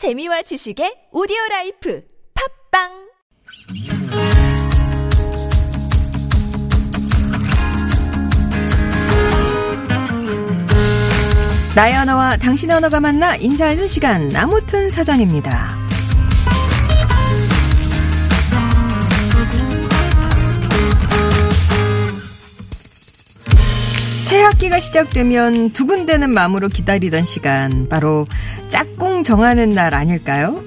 재미와 지식의 오디오 라이프 팟빵 나의 언어와 당신의 언어가 만나 인사하는 시간 아무튼 사전입니다. 새 학기가 시작되면 두근대는 마음으로 기다리던 시간 바로 짝꿍 정하는 날 아닐까요?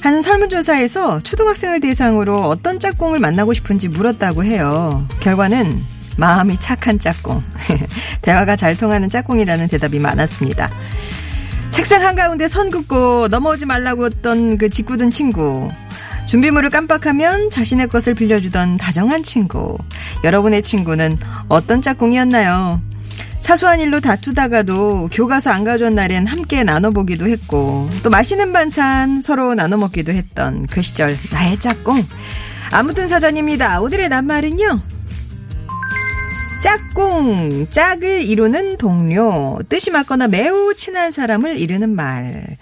한 설문조사에서 초등학생을 대상으로 어떤 짝꿍을 만나고 싶은지 물었다고 해요. 결과는 마음이 착한 짝꿍. 대화가 잘 통하는 짝꿍이라는 대답이 많았습니다. 책상 한가운데 선 긋고 넘어오지 말라고 했던 그 짓궂은 친구. 준비물을 깜빡하면 자신의 것을 빌려주던 다정한 친구. 여러분의 친구는 어떤 짝꿍이었나요? 사소한 일로 다투다가도 교과서 안 가져온 날엔 함께 나눠보기도 했고 또 맛있는 반찬 서로 나눠 먹기도 했던 그 시절 나의 짝꿍. 아무튼 사전입니다. 오늘의 낱말은요. 짝꿍, 짝을 이루는 동료, 뜻이 맞거나 매우 친한 사람을 이르는 말.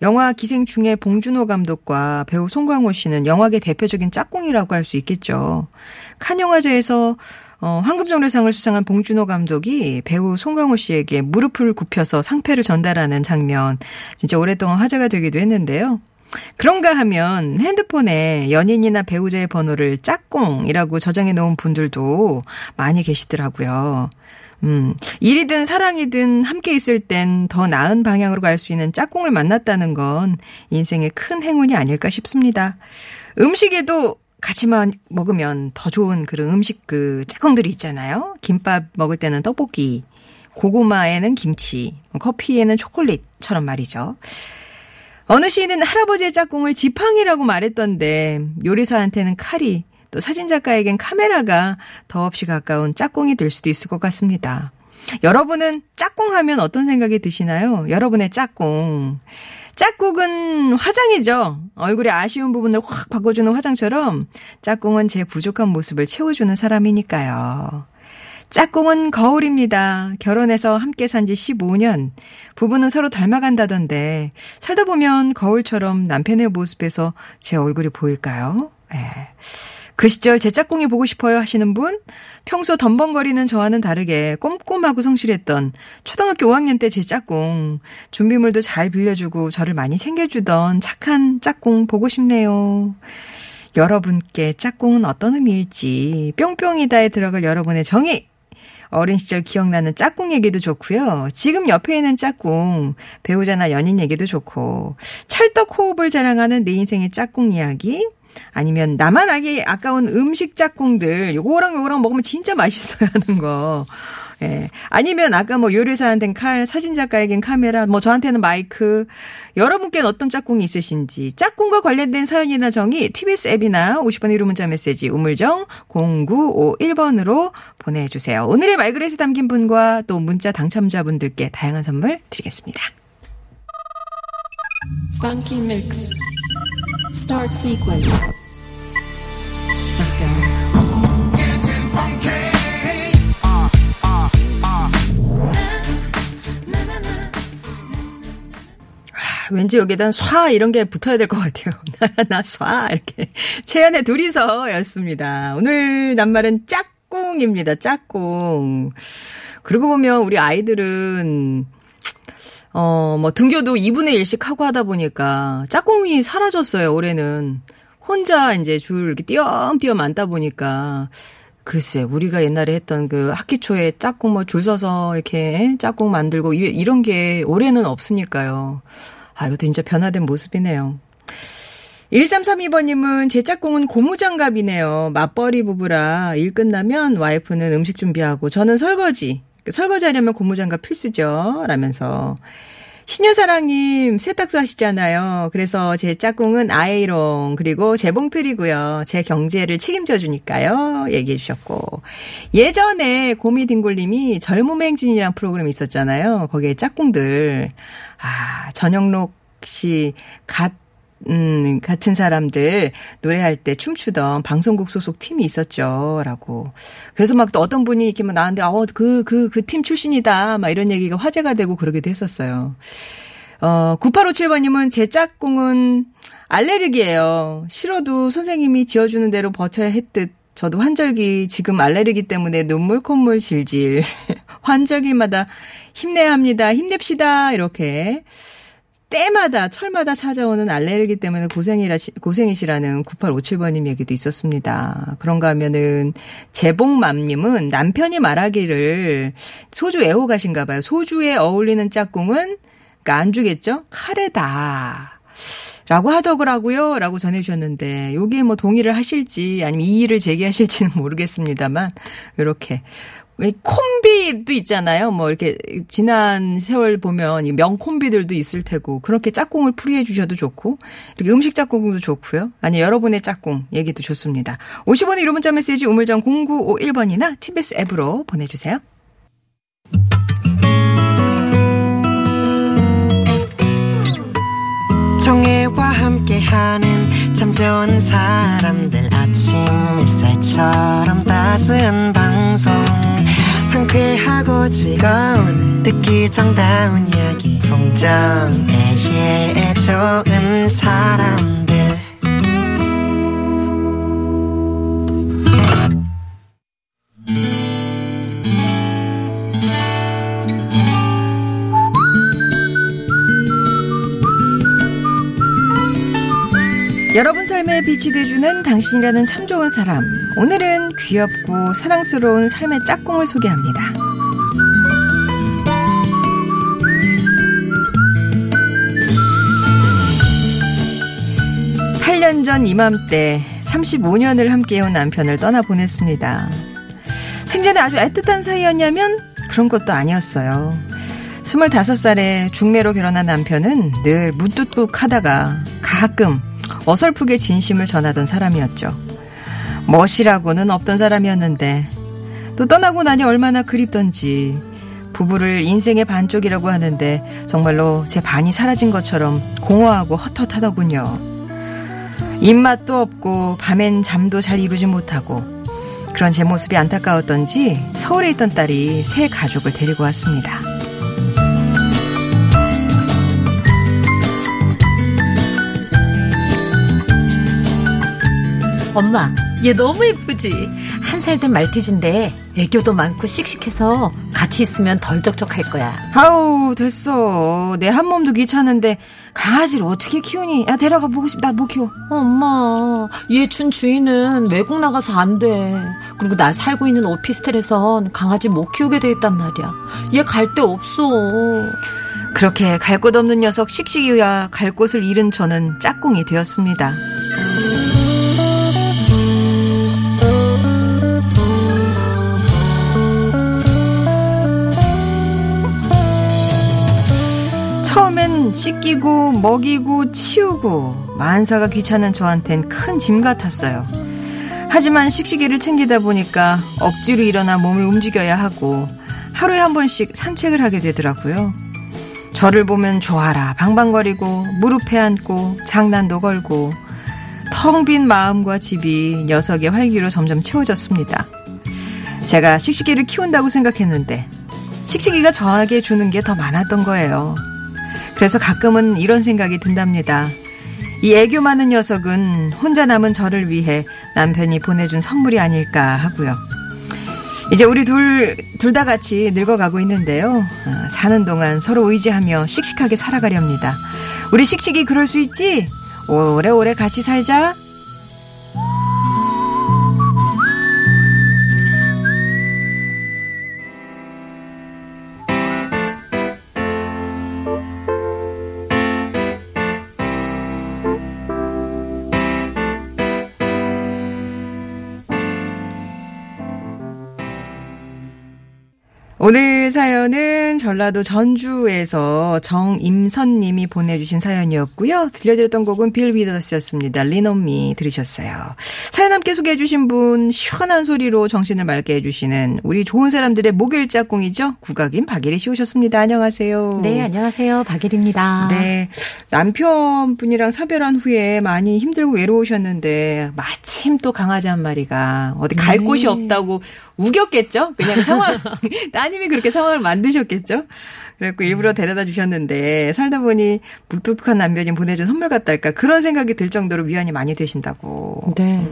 영화 기생충의 봉준호 감독과 배우 송강호 씨는 영화계 대표적인 짝꿍이라고 할 수 있겠죠. 칸 영화제에서 어, 황금종려상을 수상한 봉준호 감독이 배우 송강호 씨에게 무릎을 굽혀서 상패를 전달하는 장면 진짜 오랫동안 화제가 되기도 했는데요. 그런가 하면 핸드폰에 연인이나 배우자의 번호를 짝꿍이라고 저장해 놓은 분들도 많이 계시더라고요. 음, 일이든 사랑이든 함께 있을 땐 더 나은 방향으로 갈 수 있는 짝꿍을 만났다는 건 인생의 큰 행운이 아닐까 싶습니다. 음식에도 같이만 먹으면 더 좋은 그런 음식 그 짝꿍들이 있잖아요. 김밥 먹을 때는 떡볶이, 고구마에는 김치, 커피에는 초콜릿처럼 말이죠. 어느 시인은 할아버지의 짝꿍을 지팡이라고 말했던데 요리사한테는 칼이 또 사진작가에겐 카메라가 더없이 가까운 짝꿍이 될 수도 있을 것 같습니다. 여러분은 짝꿍 하면 어떤 생각이 드시나요? 여러분의 짝꿍. 짝꿍은 화장이죠. 얼굴에 아쉬운 부분을 확 바꿔주는 화장처럼 짝꿍은 제 부족한 모습을 채워주는 사람이니까요. 짝꿍은 거울입니다. 결혼해서 함께 산 지 15년. 부부는 서로 닮아간다던데 살다 보면 거울처럼 남편의 모습에서 제 얼굴이 보일까요? 에. 그 시절 제 짝꿍이 보고 싶어요 하시는 분? 평소 덤벙거리는 저와는 다르게 꼼꼼하고 성실했던 초등학교 5학년 때 제 짝꿍. 준비물도 잘 빌려주고 저를 많이 챙겨주던 착한 짝꿍 보고 싶네요. 여러분께 짝꿍은 어떤 의미일지 뿅뿅이다에 들어갈 여러분의 정의 어린 시절 기억나는 짝꿍 얘기도 좋고요. 지금 옆에 있는 짝꿍, 배우자나 연인 얘기도 좋고, 찰떡 호흡을 자랑하는 내 인생의 짝꿍 이야기, 아니면 나만 알기 아까운 음식 짝꿍들, 요거랑 요거랑 먹으면 진짜 맛있어야 하는 거. 예. 아니면 아까 뭐 요리사한테는 칼, 사진작가에겐 카메라, 뭐 저한테는 마이크. 여러분께는 어떤 짝꿍이 있으신지 짝꿍과 관련된 사연이나 정의 TBS 앱이나 50번 1호 문자 메시지 우물정 0951번으로 보내주세요. 오늘의 말그릇에 담긴 분과 또 문자 당첨자분들께 다양한 선물 드리겠습니다. Start sequence. Let's go. 왠지 여기에다 쏴 이런 게 붙어야 될 것 같아요. 나쏴 이렇게 채연의 둘이서였습니다. 오늘 낱말은 짝꿍입니다. 짝꿍. 그러고 보면 우리 아이들은 어, 뭐, 등교도 2분의 1씩 하고 하다 보니까 짝꿍이 사라졌어요, 올해는. 혼자 이제 줄 이렇게 띄엄띄엄 앉다 보니까. 글쎄, 우리가 옛날에 했던 그 학기 초에 짝꿍 뭐 줄 서서 이렇게 짝꿍 만들고 이- 이런 게 올해는 없으니까요. 아, 이것도 진짜 변화된 모습이네요. 1332번님은 제 짝꿍은 고무장갑이네요. 맞벌이 부부라 일 끝나면 와이프는 음식 준비하고 저는 설거지. 설거지 하려면 고무장갑 필수죠. 라면서. 신유사랑님 세탁소 하시잖아요. 그래서 제 짝꿍은 아이롱 그리고 재봉틀이고요. 제 경제를 책임져 주니까요. 얘기해 주셨고 예전에 고미딩골님이 젊음의 행진이란 프로그램 있었잖아요. 거기에 짝꿍들 아 전영록 씨 갓 음, 같은 사람들 노래할 때 춤추던 방송국 소속 팀이 있었죠. 라고. 그래서 막 또 어떤 분이 이렇게 막 나한테, 어, 그, 그, 그 팀 출신이다. 막 이런 얘기가 화제가 되고 그러기도 했었어요. 어, 9857번님은 제 짝꿍은 알레르기예요. 싫어도 선생님이 지어주는 대로 버텨야 했듯 저도 환절기 지금 알레르기 때문에 눈물 콧물 질질 환절기마다 힘내야 합니다. 힘냅시다. 이렇게 때마다 철마다 찾아오는 알레르기 때문에 고생이라 고생이시라는 9857번님 얘기도 있었습니다. 그런가 하면은 재봉맘님은 남편이 말하기를 소주 애호가신가 봐요. 소주에 어울리는 짝꿍은 그러니까 안주겠죠? 카레다. 라고 하더라고요. 라고 전해주셨는데, 여기에 뭐 동의를 하실지, 아니면 이의를 제기하실지는 모르겠습니다만, 이렇게. 콤비도 있잖아요. 뭐 이렇게 지난 세월 보면 명 콤비들도 있을 테고 그렇게 짝꿍을 풀이해 주셔도 좋고 이렇게 음식 짝꿍도 좋고요. 아니 여러분의 짝꿍 얘기도 좋습니다. 50원의 이름 문자 메시지 우물정 0951번이나 TBS 앱으로 보내주세요. 정혜와 함께하는 참 좋은 사람들 아침 햇살처럼 따스한 방송. 상쾌하고 즐거운 듣기 정다운 이야기. 송정애의 좋은 사람들 여러분 삶에 빛이 돼주는 당신이라는 참 좋은 사람. 오늘은 귀엽고 사랑스러운 삶의 짝꿍을 소개합니다. 8년 전 이맘때 35년을 함께해온 남편을 떠나보냈습니다. 생전에 아주 애틋한 사이였냐면 그런 것도 아니었어요. 25살에 중매로 결혼한 남편은 늘 무뚝뚝하다가 가끔 어설프게 진심을 전하던 사람이었죠. 멋이라고는 없던 사람이었는데 또 떠나고 나니 얼마나 그립던지 부부를 인생의 반쪽이라고 하는데 정말로 제 반이 사라진 것처럼 공허하고 헛헛하더군요. 입맛도 없고 밤엔 잠도 잘 이루지 못하고 그런 제 모습이 안타까웠던지 서울에 있던 딸이 새 가족을 데리고 왔습니다. 엄마, 얘 너무 예쁘지? 한 살 된 말티즈인데 애교도 많고 씩씩해서 같이 있으면 덜 적적할 거야. 아우 됐어. 내 한 몸도 귀찮은데 강아지를 어떻게 키우니? 야 데려가 보고 싶. 나못 키워. 엄마, 얘 준 주인은 외국 나가서 안 돼. 그리고 나 살고 있는 오피스텔에선 강아지 못 키우게 돼 있단 말이야. 얘 갈 데 없어. 그렇게 갈 곳 없는 녀석 씩씩이야 갈 곳을 잃은 저는 짝꿍이 되었습니다. 처음엔 씻기고 먹이고 치우고 만사가 귀찮은 저한텐 큰 짐 같았어요. 하지만 씩씩이를 챙기다 보니까 억지로 일어나 몸을 움직여야 하고 하루에 한 번씩 산책을 하게 되더라고요. 저를 보면 좋아라 방방거리고 무릎에 앉고 장난도 걸고 텅 빈 마음과 집이 녀석의 활기로 점점 채워졌습니다. 제가 씩씩이를 키운다고 생각했는데 씩씩이가 저에게 주는 게 더 많았던 거예요. 그래서 가끔은 이런 생각이 든답니다. 이 애교 많은 녀석은 혼자 남은 저를 위해 남편이 보내준 선물이 아닐까 하고요. 이제 우리 둘, 둘 다 같이 늙어가고 있는데요. 아, 사는 동안 서로 의지하며 씩씩하게 살아가렵니다. 우리 씩씩이 그럴 수 있지? 오래오래 같이 살자. 오늘 사연은 전라도 전주에서 정임선 님이 보내주신 사연이었고요. 들려드렸던 곡은 빌 위더스였습니다. 리노미 들으셨어요. 사연 함께 소개해 주신 분 시원한 소리로 정신을 맑게 해주시는 우리 좋은 사람들의 목요일 짝꿍이죠. 국악인 박예리 씨 오셨습니다. 안녕하세요. 네, 안녕하세요. 박예리입니다. 네. 남편분이랑 사별한 후에 많이 힘들고 외로우셨는데 마침 또 강아지 한 마리가 어디 갈 네. 곳이 없다고 우겼겠죠? 그냥 상황, 따님이 그렇게 상황을 만드셨겠죠? 그래갖고 일부러 데려다 주셨는데 살다 보니 무뚝뚝한 남편이 보내준 선물 같달까 그런 생각이 들 정도로 위안이 많이 되신다고. 네.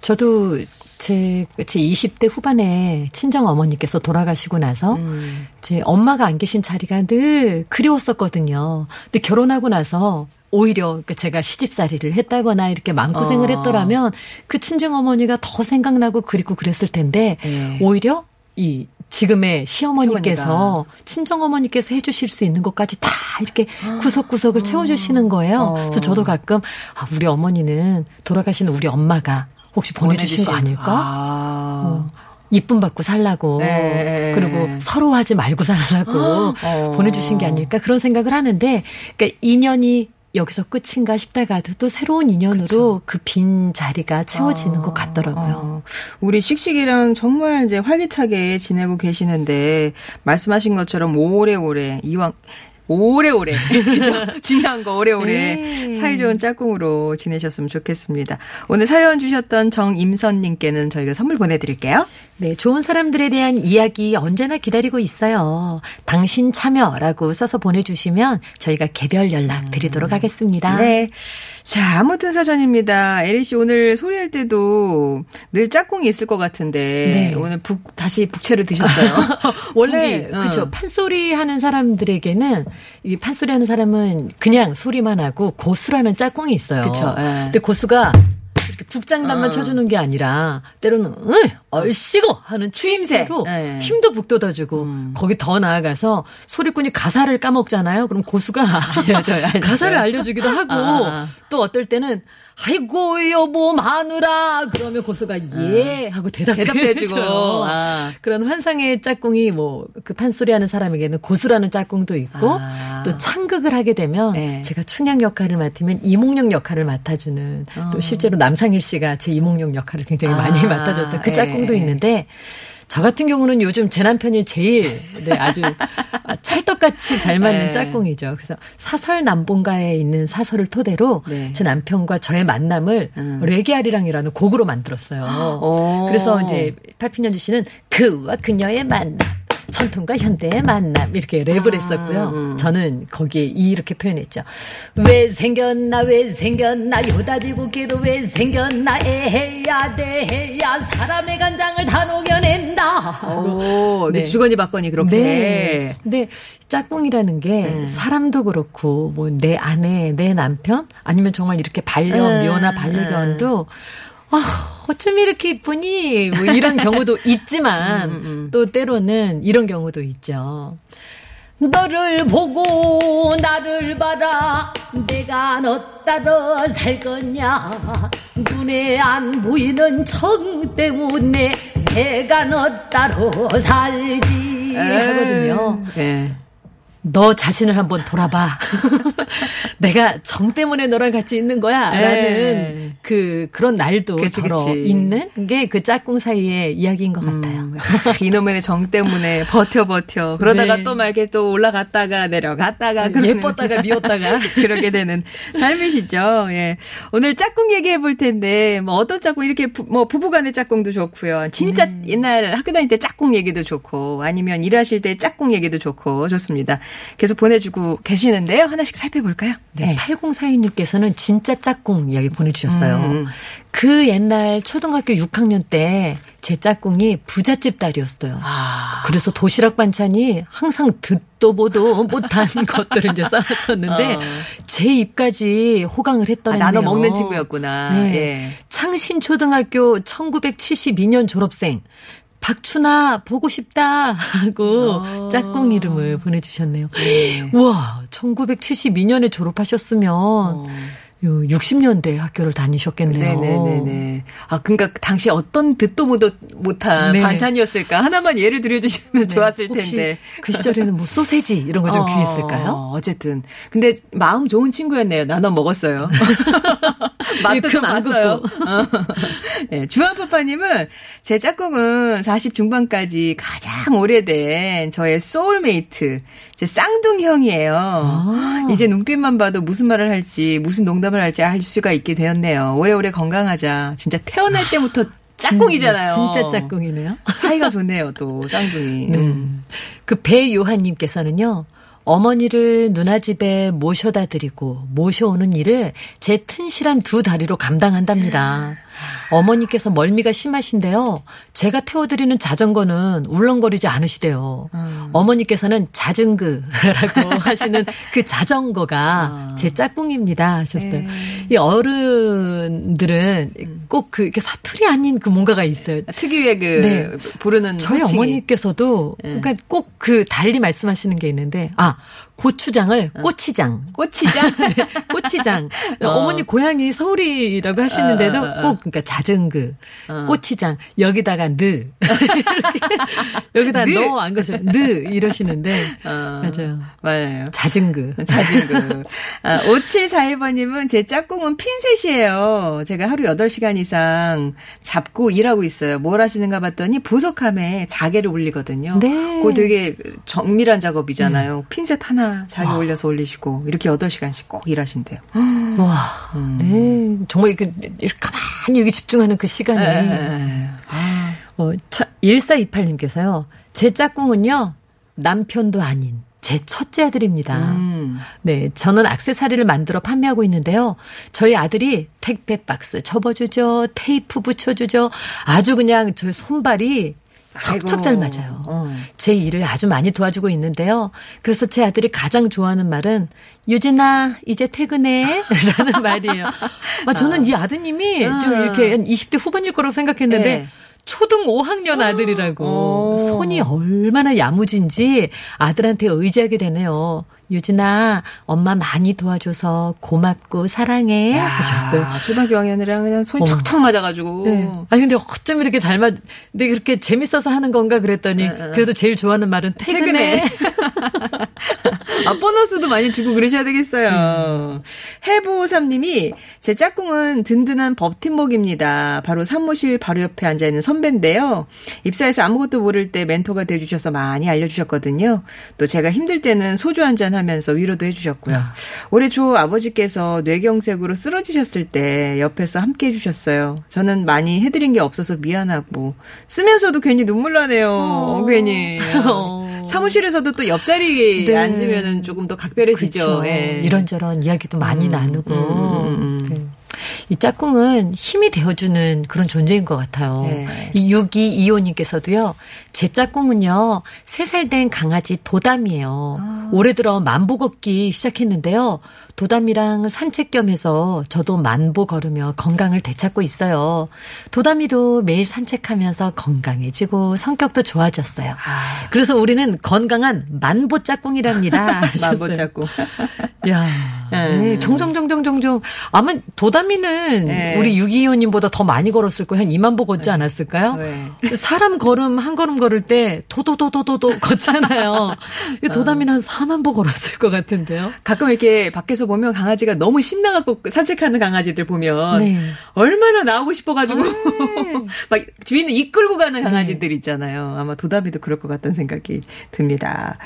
저도 제, 제 20대 후반에 친정 어머니께서 돌아가시고 나서 음. 제 엄마가 안 계신 자리가 늘 그리웠었거든요. 근데 결혼하고 나서 오히려 그 제가 시집살이를 했다거나 이렇게 마음고생을 어. 했더라면 그 친정 어머니가 더 생각나고 그리고 그랬을 텐데 네. 오히려 이 지금의 시어머니께서 친정 어머니께서 해주실 수 있는 것까지 다 이렇게 구석구석을 채워주시는 거예요. 어. 그래서 저도 가끔 아, 우리 어머니는 돌아가신 우리 엄마가 혹시 보내주신 거 아닐까? 아. 어, 이쁨 받고 살라고 네. 그리고 서로 하지 말고 살라고 어. 보내주신 게 아닐까 그런 생각을 하는데 그러니까 인연이 여기서 끝인가 싶다가도 또 새로운 인연으로 그 빈 자리가 채워지는 것 같더라고요. 어, 우리 씩씩이랑 정말 이제 활기차게 지내고 계시는데 말씀하신 것처럼 오래오래 이왕 오래오래 그죠? 중요한 거 오래오래 네. 사이좋은 짝꿍으로 지내셨으면 좋겠습니다. 오늘 사연 주셨던 정임선님께는 저희가 선물 보내드릴게요. 네, 좋은 사람들에 대한 이야기 언제나 기다리고 있어요. 당신 참여라고 써서 보내주시면 저희가 개별 연락 드리도록 하겠습니다. 네. 자, 아무튼 사전입니다. 애리 씨 오늘 소리할 때도 늘 짝꿍이 있을 것 같은데 네. 오늘 북 다시 북채를 드셨어요. 원래 북이, 응. 그렇죠 판소리 하는 사람들에게는 이 판소리 하는 사람은 그냥 소리만 하고 고수라는 짝꿍이 있어요. 그쵸, 예. 근데 고수가 북장단만 어. 쳐주는 게 아니라 때로는 응 얼씨구 하는 추임새로 예. 힘도 북돋아주고 음. 거기 더 나아가서 소리꾼이 가사를 까먹잖아요. 그럼 고수가 알려줘요, 알려줘요. 가사를 알려주기도 하고 아. 또 어떨 때는 아이고 여보 마누라 그러면 고수가 예 하고 대답해주고. 아. 그런 환상의 짝꿍이 뭐 그 판소리 하는 사람에게는 고수라는 짝꿍도 있고 아. 또 창극을 하게 되면 네. 제가 춘향 역할을 맡으면 이몽룡 역할을 맡아주는 또 실제로 남상일 씨가 제 이몽룡 역할을 굉장히 많이 아, 맡아줬던 그 예. 짝꿍도 있는데 저 같은 경우는 요즘 제 남편이 제일 네, 아주 찰떡같이 잘 맞는 네. 짝꿍이죠. 그래서 사설 남본가에 있는 사설을 토대로 네. 제 남편과 저의 만남을 음. 레게아리랑이라는 곡으로 만들었어요. 오. 그래서 이제 팔핀연주 씨는 그와 그녀의 만남. 전통과 현대의 만남 이렇게 랩을 했었고요. 음. 저는 거기에 이렇게 표현했죠. 왜 생겼나 왜 생겼나 요다지고 걔도 왜 생겼나 에헤야 대해야 사람의 간장을 다 녹여낸다. 오, 네. 네. 주거니 받거니 그렇게. 네. 근데 짝꿍이라는 게 음. 사람도 그렇고 뭐 내 아내, 내 남편 아니면 정말 이렇게 반려 음, 묘나 반려견도 아, 어쩜 이렇게 이쁘니? 뭐 이런 경우도 있지만 음, 음. 또 때로는 이런 경우도 있죠. 너를 보고 나를 봐라 내가 너 따라 살 거냐 눈에 안 보이는 정 때문에 내가 너 따로 살지 하거든요. 네. 너 자신을 한번 돌아봐. 내가 정 때문에 너랑 같이 있는 거야. 네. 라는 그, 그런 날도 그치, 서로 그치. 있는 게 그 짝꿍 사이의 이야기인 것 같아요. 음, 아, 이놈의 정 때문에 버텨 버텨. 그러다가 네. 또막 이렇게 또 올라갔다가 내려갔다가 예뻤다가 미웠다가. 그렇게 되는 삶이시죠. 예. 오늘 짝꿍 얘기해 볼 텐데 뭐 어떤 짝꿍 이렇게 부, 뭐 부부간의 짝꿍도 좋고요. 진짜 네. 옛날 학교 다닐 때 짝꿍 얘기도 좋고 아니면 일하실 때 짝꿍 얘기도 좋고 좋습니다. 계속 보내주고 계시는데요. 하나씩 살펴볼까요? 네, 8042님께서는 진짜 짝꿍 이야기 보내주셨어요. 음. 그 옛날 초등학교 6학년 때 제 짝꿍이 부잣집 딸이었어요. 아. 그래서 도시락 반찬이 항상 듣도 보도 못한 것들을 이제 쌓았었는데 어. 제 입까지 호강을 아, 했더라고요. 나눠 먹는 친구였구나. 네. 예. 창신초등학교 1972년 졸업생 박춘아 보고 싶다 하고 어. 짝꿍 이름을 보내주셨네요. 네. 우와 1972년에 졸업하셨으면 어. 요 60년대 학교를 다니셨겠네요. 네네네네. 아, 그러니까 당시 어떤 듣도 못한 네. 반찬이었을까 하나만 예를 들어주시면 네. 좋았을 혹시 텐데. 그 시절에는 뭐 소세지 이런 거좀 어, 귀했을까요? 어쨌든. 근데 마음 좋은 친구였네요. 나눠 먹었어요. 맛도 좀 금안 봤어요. 어. 네, 주한파파님은 제 짝꿍은 40 중반까지 가장 오래된 저의 소울메이트, 제 쌍둥형이에요. 아. 이제 눈빛만 봐도 무슨 말을 할지, 무슨 농담을 할지 알 수가 있게 되었네요. 오래오래 건강하자. 진짜 태어날 때부터 짝꿍이잖아요. 진짜 짝꿍이네요. 사이가 좋네요, 또 쌍둥이. 음. 그 배요한님께서는요. 어머니를 누나 집에 모셔다 드리고 모셔오는 일을 제 튼실한 두 다리로 감당한답니다. 어머니께서 멀미가 심하신데요. 제가 태워드리는 자전거는 울렁거리지 않으시대요. 어머니께서는 자전거라고 하시는 그 자전거가 제 짝꿍입니다. 하셨어요. 이 어른들은 꼭그 이렇게 사투리 아닌 그 뭔가가 있어요. 특유의 그 네. 부르는 저희 호칭이. 어머니께서도 그러니까 꼭 그 달리 말씀하시는 게 있는데 아 고추장을 꼬치장 꼬치장. 네, 꼬치장 어. 머니 고향이 서울이라고 하시는데도 어, 어, 어. 꼭 그러니까 자전그 꼬치장 여기다가 느 여기다 느. 넣안 거죠 느 이러시는데 어, 맞아요 맞아요. 자전그 자진구. 아, 5741번님은 제 짝꿍은 핀셋이에요. 제가 하루 8시간 이상 잡고 일하고 있어요. 뭘 하시는가 봤더니 보석함에 자개를 올리거든요. 네. 그거 되게 정밀한 작업이잖아요. 핀셋 하나 자개 와. 올려서 올리시고 이렇게 8시간씩 꼭 일하신대요. 와 음. 네 정말 이렇게, 이렇게 가만히 여기 집중하는 그 시간에 에, 아, 어, 1428님께서요. 제 짝꿍은요. 남편도 아닌 제 첫째 아들입니다. 음. 네, 저는 악세사리를 만들어 판매하고 있는데요. 저희 아들이 택배 박스 접어주죠. 테이프 붙여주죠. 아주 그냥 저희 손발이 척척 잘. 맞아요. 어. 제 일을 아주 많이 도와주고 있는데요. 그래서 제 아들이 가장 좋아하는 말은 유진아 이제 퇴근해 라는 말이에요. 아, 저는 이 아드님이 좀 아. 이렇게 한 20대 후반일 거라고 생각했는데 네. 초등 5학년 아들이라고 오. 손이 얼마나 야무진지 아들한테 의지하게 되네요. 유진아 엄마 많이 도와줘서 고맙고 사랑해 하셨어요. 아, 초등학교 6학년이랑 그냥 손이 어머. 척척 맞아가지고. 네. 아니 근데 어쩜 이렇게 잘 맞? 근데 그렇게 재밌어서 하는 건가 그랬더니 그래도 제일 좋아하는 말은 퇴근해. 아, 보너스도 많이 주고 그러셔야 되겠어요. 해보삼님이 제 짝꿍은 든든한 법팀목입니다. 바로 사무실 바로 옆에 앉아있는 선배인데요. 입사해서 아무것도 모를 때 멘토가 돼주셔서 많이 알려주셨거든요. 또 제가 힘들 때는 소주 한잔 하면 서 위로도 해주셨고요. 올해 초 아버지께서 뇌경색으로 쓰러지셨을 때 옆에서 함께 해주셨어요. 저는 많이 해드린 게 없어서 미안하고 쓰면서도 괜히 눈물 나네요. 어, 괜히. 어. 사무실에서도 또 옆자리에 네. 앉으면은 조금 더 각별해지죠. 예. 이런저런 이야기도 많이 나누고. 음, 음, 음. 네. 이 짝꿍은 힘이 되어주는 그런 존재인 것 같아요. 네. 이 6225님께서도요, 제 짝꿍은요, 3살 된 강아지 도담이에요. 아. 올해 들어 만보 걷기 시작했는데요. 도담이랑 산책 겸 해서 저도 만보 걸으며 건강을 되찾고 있어요. 도담이도 매일 산책하면서 건강해지고 성격도 좋아졌어요. 아. 그래서 우리는 건강한 만보 짝꿍이랍니다. 만보 짝꿍. 야, 음. 네, 종종 종종 종종 아마 도담이는 네. 우리 625님보다 더 많이 걸었을 거예요. 한 2만 보 걷지 않았을까요? 네. 사람 걸음 한 걸음 걸을 때 도도도도도도 걷잖아요. 이 도담이는 한 4만 보 걸었을 것 같은데요. 가끔 이렇게 밖에서 보면 강아지가 너무 신나갖고 산책하는 강아지들 보면 네. 얼마나 나오고 싶어가지고 막 주인을 이끌고 가는 강아지들 있잖아요. 아마 도담이도 그럴 것 같다는 생각이 듭니다.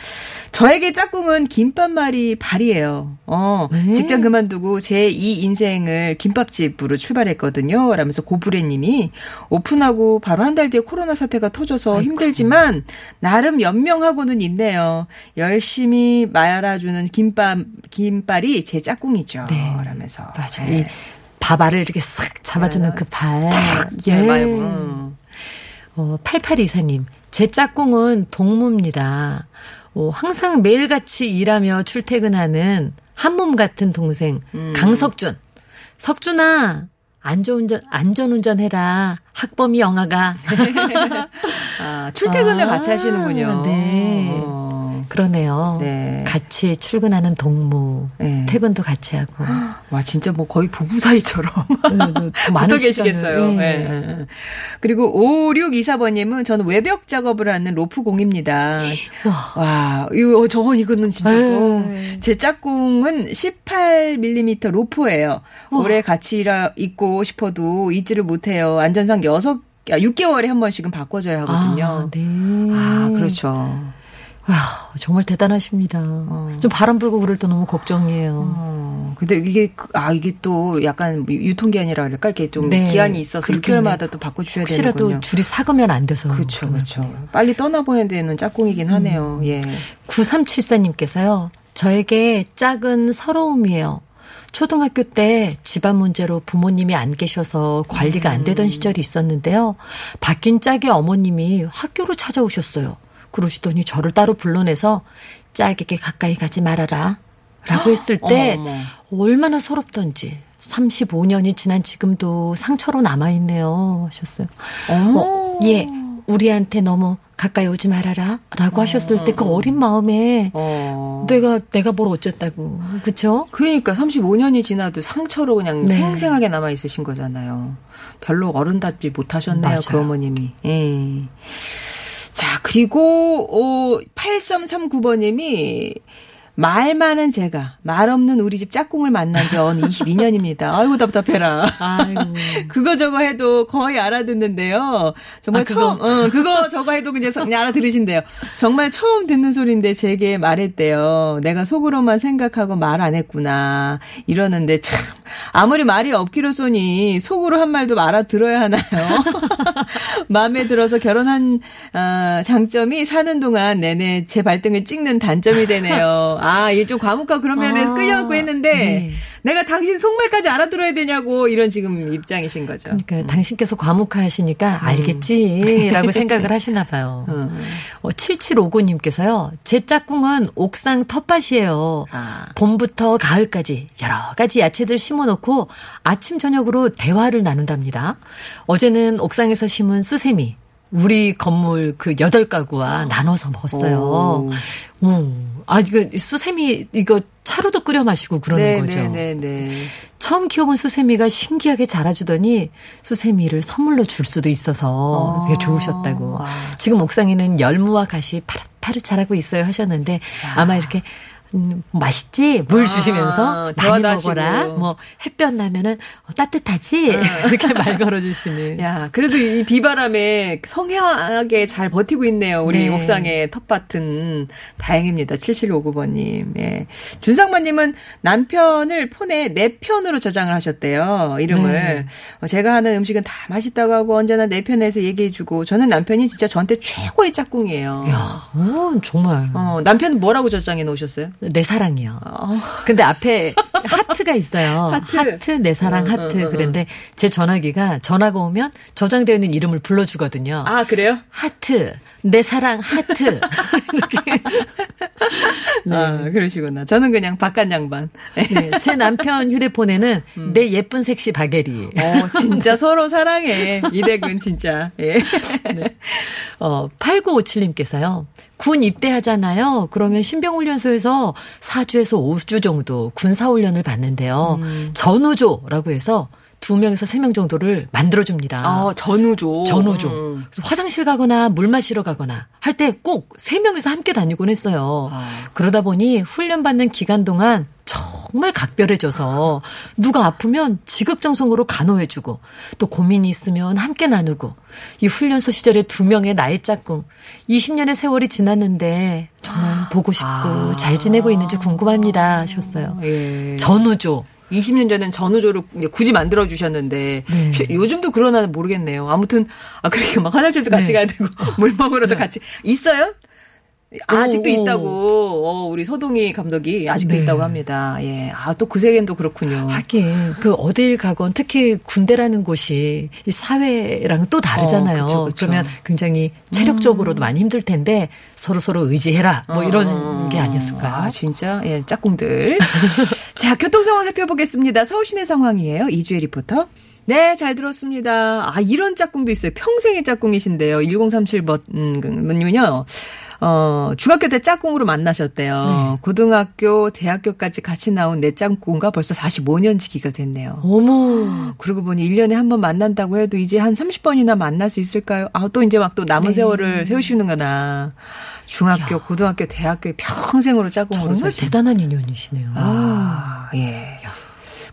저에게 짝꿍은 김밥말이 발이에요. 어, 네. 직장 그만두고 제이 인생을 김밥집으로 출발했거든요. 라면서 고부레님이 오픈하고 바로 한 달 뒤에 코로나 사태가 터져서 힘들지만 나름 연명하고는 있네요. 열심히 말아주는 김밥 김발이 제 짝꿍이죠. 네. 라면서 맞아요. 네. 이 밥알을 이렇게 싹 잡아주는 그 발. 예, 네. 말고. 어, 8824님, 제 짝꿍은 동무입니다. 어, 항상 매일같이 일하며 출퇴근하는 한몸 같은 동생, 음. 강석준. 석준아, 안전운전, 안전운전 해라. 학범이 영아가. 아, 출퇴근을 아, 같이 하시는군요. 네. 어. 그러네요. 네. 같이 출근하는 동무. 네. 퇴근도 같이 하고. 와, 진짜 뭐 거의 부부 사이처럼. 네, 네, 더 많은 계시겠어요. 시간을, 네. 네. 그리고 5624번님은 저는 외벽 작업을 하는 로프 공입니다. 와, 이거, 저거, 이거는 진짜. 네. 어. 제 짝꿍은 18mm 로프예요. 올해 같이 일하, 있고 싶어도 있지를 못해요. 안전상 6, 6개월에 한 번씩은 바꿔줘야 하거든요. 아, 네. 아, 그렇죠. 와, 정말 대단하십니다. 좀 바람 불고 그럴 때 너무 걱정이에요. 어, 근데 이게 그- 아 이게 또 약간 유통기한이라 그럴까 이렇게 좀 네, 기한이 있어서 그렇겠네. 6개월마다 또 바꿔 주셔야 혹시라도 되는군요. 줄이 삭으면 안 돼서. 그렇죠, 그렇죠. 빨리 떠나보야 되는 짝꿍이긴 하네요. 예. 9374님께서요. 저에게 작은 서러움이에요. 초등학교 때 집안 문제로 부모님이 안 계셔서 관리가 안 되던 시절이 있었는데요. 바뀐 짝의 어머님이 학교로 찾아오셨어요. 그러시더니 저를 따로 불러내서 짝에게 가까이 가지 말아라. 라고 했을 때 어머, 얼마나 서럽던지 35년이 지난 지금도 상처로 남아있네요. 하셨어요. 어머. 어, 예, 우리한테 너무 가까이 오지 말아라. 라고 하셨을 때 그 어린 마음에 어. 내가, 내가 뭘 어쨌다고. 그쵸? 그러니까 35년이 지나도 상처로 그냥 네. 생생하게 남아 있으신 거잖아요. 별로 어른답지 못하셨네요, 맞아요. 그 어머님이. 예. 자, 그리고 어, 8339번님이 말 많은 제가 말 없는 우리 집 짝꿍을 만난 지 언 22년입니다. 아이고 답답해라. 아이고. 그거 저거 해도 거의 알아듣는데요. 정말 아, 그거? 처음, 어, 그거 저거 해도 그냥, 그냥 알아들으신대요. 정말 처음 듣는 소리인데 제게 말했대요. 내가 속으로만 생각하고 말 안 했구나. 이러는데 참, 아무리 말이 없기로소니 속으로 한 말도 알아들어야 하나요? 마음에 들어서 결혼한, 어, 장점이 사는 동안 내내 제 발등을 찍는 단점이 되네요. 아, 이게 좀 과묵하고 그런 면에서 아, 끌려갖고 했는데, 네. 내가 당신 속말까지 알아들어야 되냐고 이런 지금 입장이신 거죠. 그러니까 당신께서 과묵하시니까 알겠지라고 생각을 하시나 봐요. 음. 어, 7759님께서요. 제 짝꿍은 옥상 텃밭이에요. 아. 봄부터 가을까지 여러 가지 야채들 심어놓고 아침 저녁으로 대화를 나눈답니다. 어제는 옥상에서 심은 수세미 우리 건물 그 여덟 가구와 나눠서 먹었어요. 음. 아 이거 수세미 이거 차로도 끓여 마시고 그러는 네, 거죠. 네, 네, 네. 처음 키워본 수세미가 신기하게 자라주더니 수세미를 선물로 줄 수도 있어서 그게 좋으셨다고. 아. 지금 옥상에는 열무와 갓이 파릇파릇 자라고 있어요 하셨는데 아마 이렇게 음, 맛있지? 물 아, 주시면서 많이 대화도 하시고. 먹어라. 뭐 햇볕 나면은 어, 따뜻하지? 이렇게 말 걸어주시는. 야, 그래도 이 비바람에 성향하게 잘 버티고 있네요. 우리 네. 옥상의 텃밭은 다행입니다. 7759번님. 예. 준상만님은 남편을 폰에 내 편으로 저장을 하셨대요. 이름을. 네. 어, 제가 하는 음식은 다 맛있다고 하고 언제나 내 편에서 얘기해주고 저는 남편이 진짜 저한테 최고의 짝꿍이에요. 야, 어, 정말 어, 남편은 뭐라고 저장해 놓으셨어요? 내 사랑이요. 어, 근데 앞에 하트가 있어요. 하트. 하트, 내 사랑 응, 하트. 응, 응, 그런데 제 전화기가 전화가 오면 저장되어 있는 이름을 불러주거든요. 아, 그래요? 하트, 내 사랑 하트. 이렇게. 아, 그러시구나. 저는 그냥 바깥 양반. 네, 제 남편 휴대폰에는 음. 내 예쁜 섹시 박애리. 어, 진짜 서로 사랑해. 이 댁은 진짜. 예. 어, 8957님께서요. 군 입대하잖아요. 그러면 신병훈련소에서 4주에서 5주 정도 군사훈련을 받는데요. 음. 전우조라고 해서 2명에서 3명 정도를 만들어줍니다. 아, 전우조. 전우조. 음. 그래서 화장실 가거나 물 마시러 가거나 할 때 꼭 세 명이서 함께 다니곤 했어요. 아. 그러다 보니 훈련 받는 기간 동안 정말 각별해져서 누가 아프면 지극정성으로 간호해주고 또 고민이 있으면 함께 나누고 이 훈련소 시절에 두 명의 나의 짝꿍 20년의 세월이 지났는데 정말 보고 싶고 잘 지내고 있는지 궁금합니다 하셨어요. 예. 전우조. 20년 전엔 전우조를 굳이 만들어 주셨는데 네. 최- 요즘도 그러나 모르겠네요. 아무튼 아 그렇게 막 화장실도 같이 네. 가야 되고 물 먹으러도 같이 있어요? 아직도 오, 오. 있다고 어, 우리 서동희 감독이 아직도 네. 있다고 합니다. 예. 아또 그 세계는 또 그렇군요. 하긴 그 어딜 가건 특히 군대라는 곳이 이 사회랑 또 다르잖아요. 어, 그쵸, 그쵸. 그러면 굉장히 체력적으로도 많이 힘들 텐데 서로 서로 의지해라 뭐 이런 어, 게 아니었을까요? 아, 진짜? 예, 짝꿍들. 자, 교통 상황 살펴보겠습니다. 서울 시내 상황이에요. 이주혜 리포터. 네, 잘 들었습니다. 아, 이런 짝꿍도 있어요. 평생의 짝꿍이신데요. 1037번은요. 어, 중학교 때 짝꿍으로 만나셨대요. 네. 고등학교, 대학교까지 같이 나온 내 짝꿍과 벌써 45년 지기가 됐네요. 어머. 그러고 보니 1년에 한 번 만난다고 해도 이제 한 30번이나 만날 수 있을까요? 아, 또 이제 막 또 남은 네. 세월을 세우시는구나. 중학교, 고등학교, 대학교 평생으로 짝꿍으로 정말 사신. 대단한 인연이시네요. 아, 예.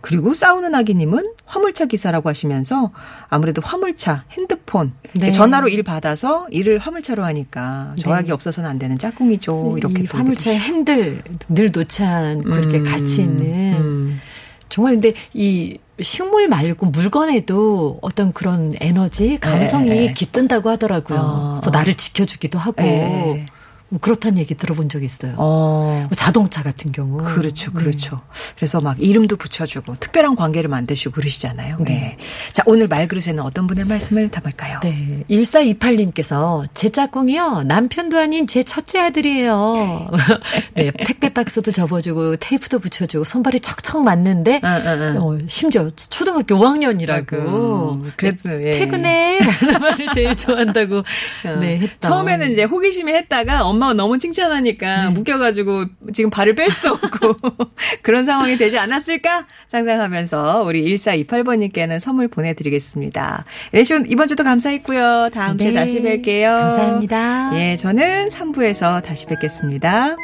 그리고 싸우는 아기님은 화물차 기사라고 하시면서 아무래도 화물차, 핸드폰, 네. 전화로 일 받아서 일을 화물차로 하니까 저학이 네. 없어서는 안 되는 짝꿍이죠. 이렇게 이또 화물차의 핸들 늘 놓지 않고 이렇게 음, 같이 있는 음. 정말 근데 이 식물 말고 물건에도 어떤 그런 에너지, 감성이 네. 깃든다고 하더라고요. 어, 그래서 나를 지켜주기도 하고 네. 뭐 그렇다는 얘기 들어본 적이 있어요. 어. 뭐 자동차 같은 경우. 그렇죠, 네. 그렇죠. 그래서 막 이름도 붙여주고 특별한 관계를 만드시고 그러시잖아요. 네. 자, 오늘 말그릇에는 어떤 분의 말씀을 담을까요? 네. 1428님께서 제 짝꿍이요. 남편도 아닌 제 첫째 아들이에요. 네. 택배 박스도 접어주고 테이프도 붙여주고 손발이 척척 맞는데 응, 응, 응. 어, 심지어 초등학교 5학년이라고. 아이고, 그래도, 예. 퇴근해. 라는 말을 제일 좋아한다고. 네, 했다. 처음에는 이제 호기심이 했다가 엄마 가 너무 칭찬하니까 묶여가지고 지금 발을 뺄 수 없고 그런 상황이 되지 않았을까 상상하면서 우리 1428번님께는 선물 보내드리겠습니다. 레시온 이번 주도 감사했고요. 다음 주에 네. 다시 뵐게요. 감사합니다. 예, 저는 3부에서 다시 뵙겠습니다.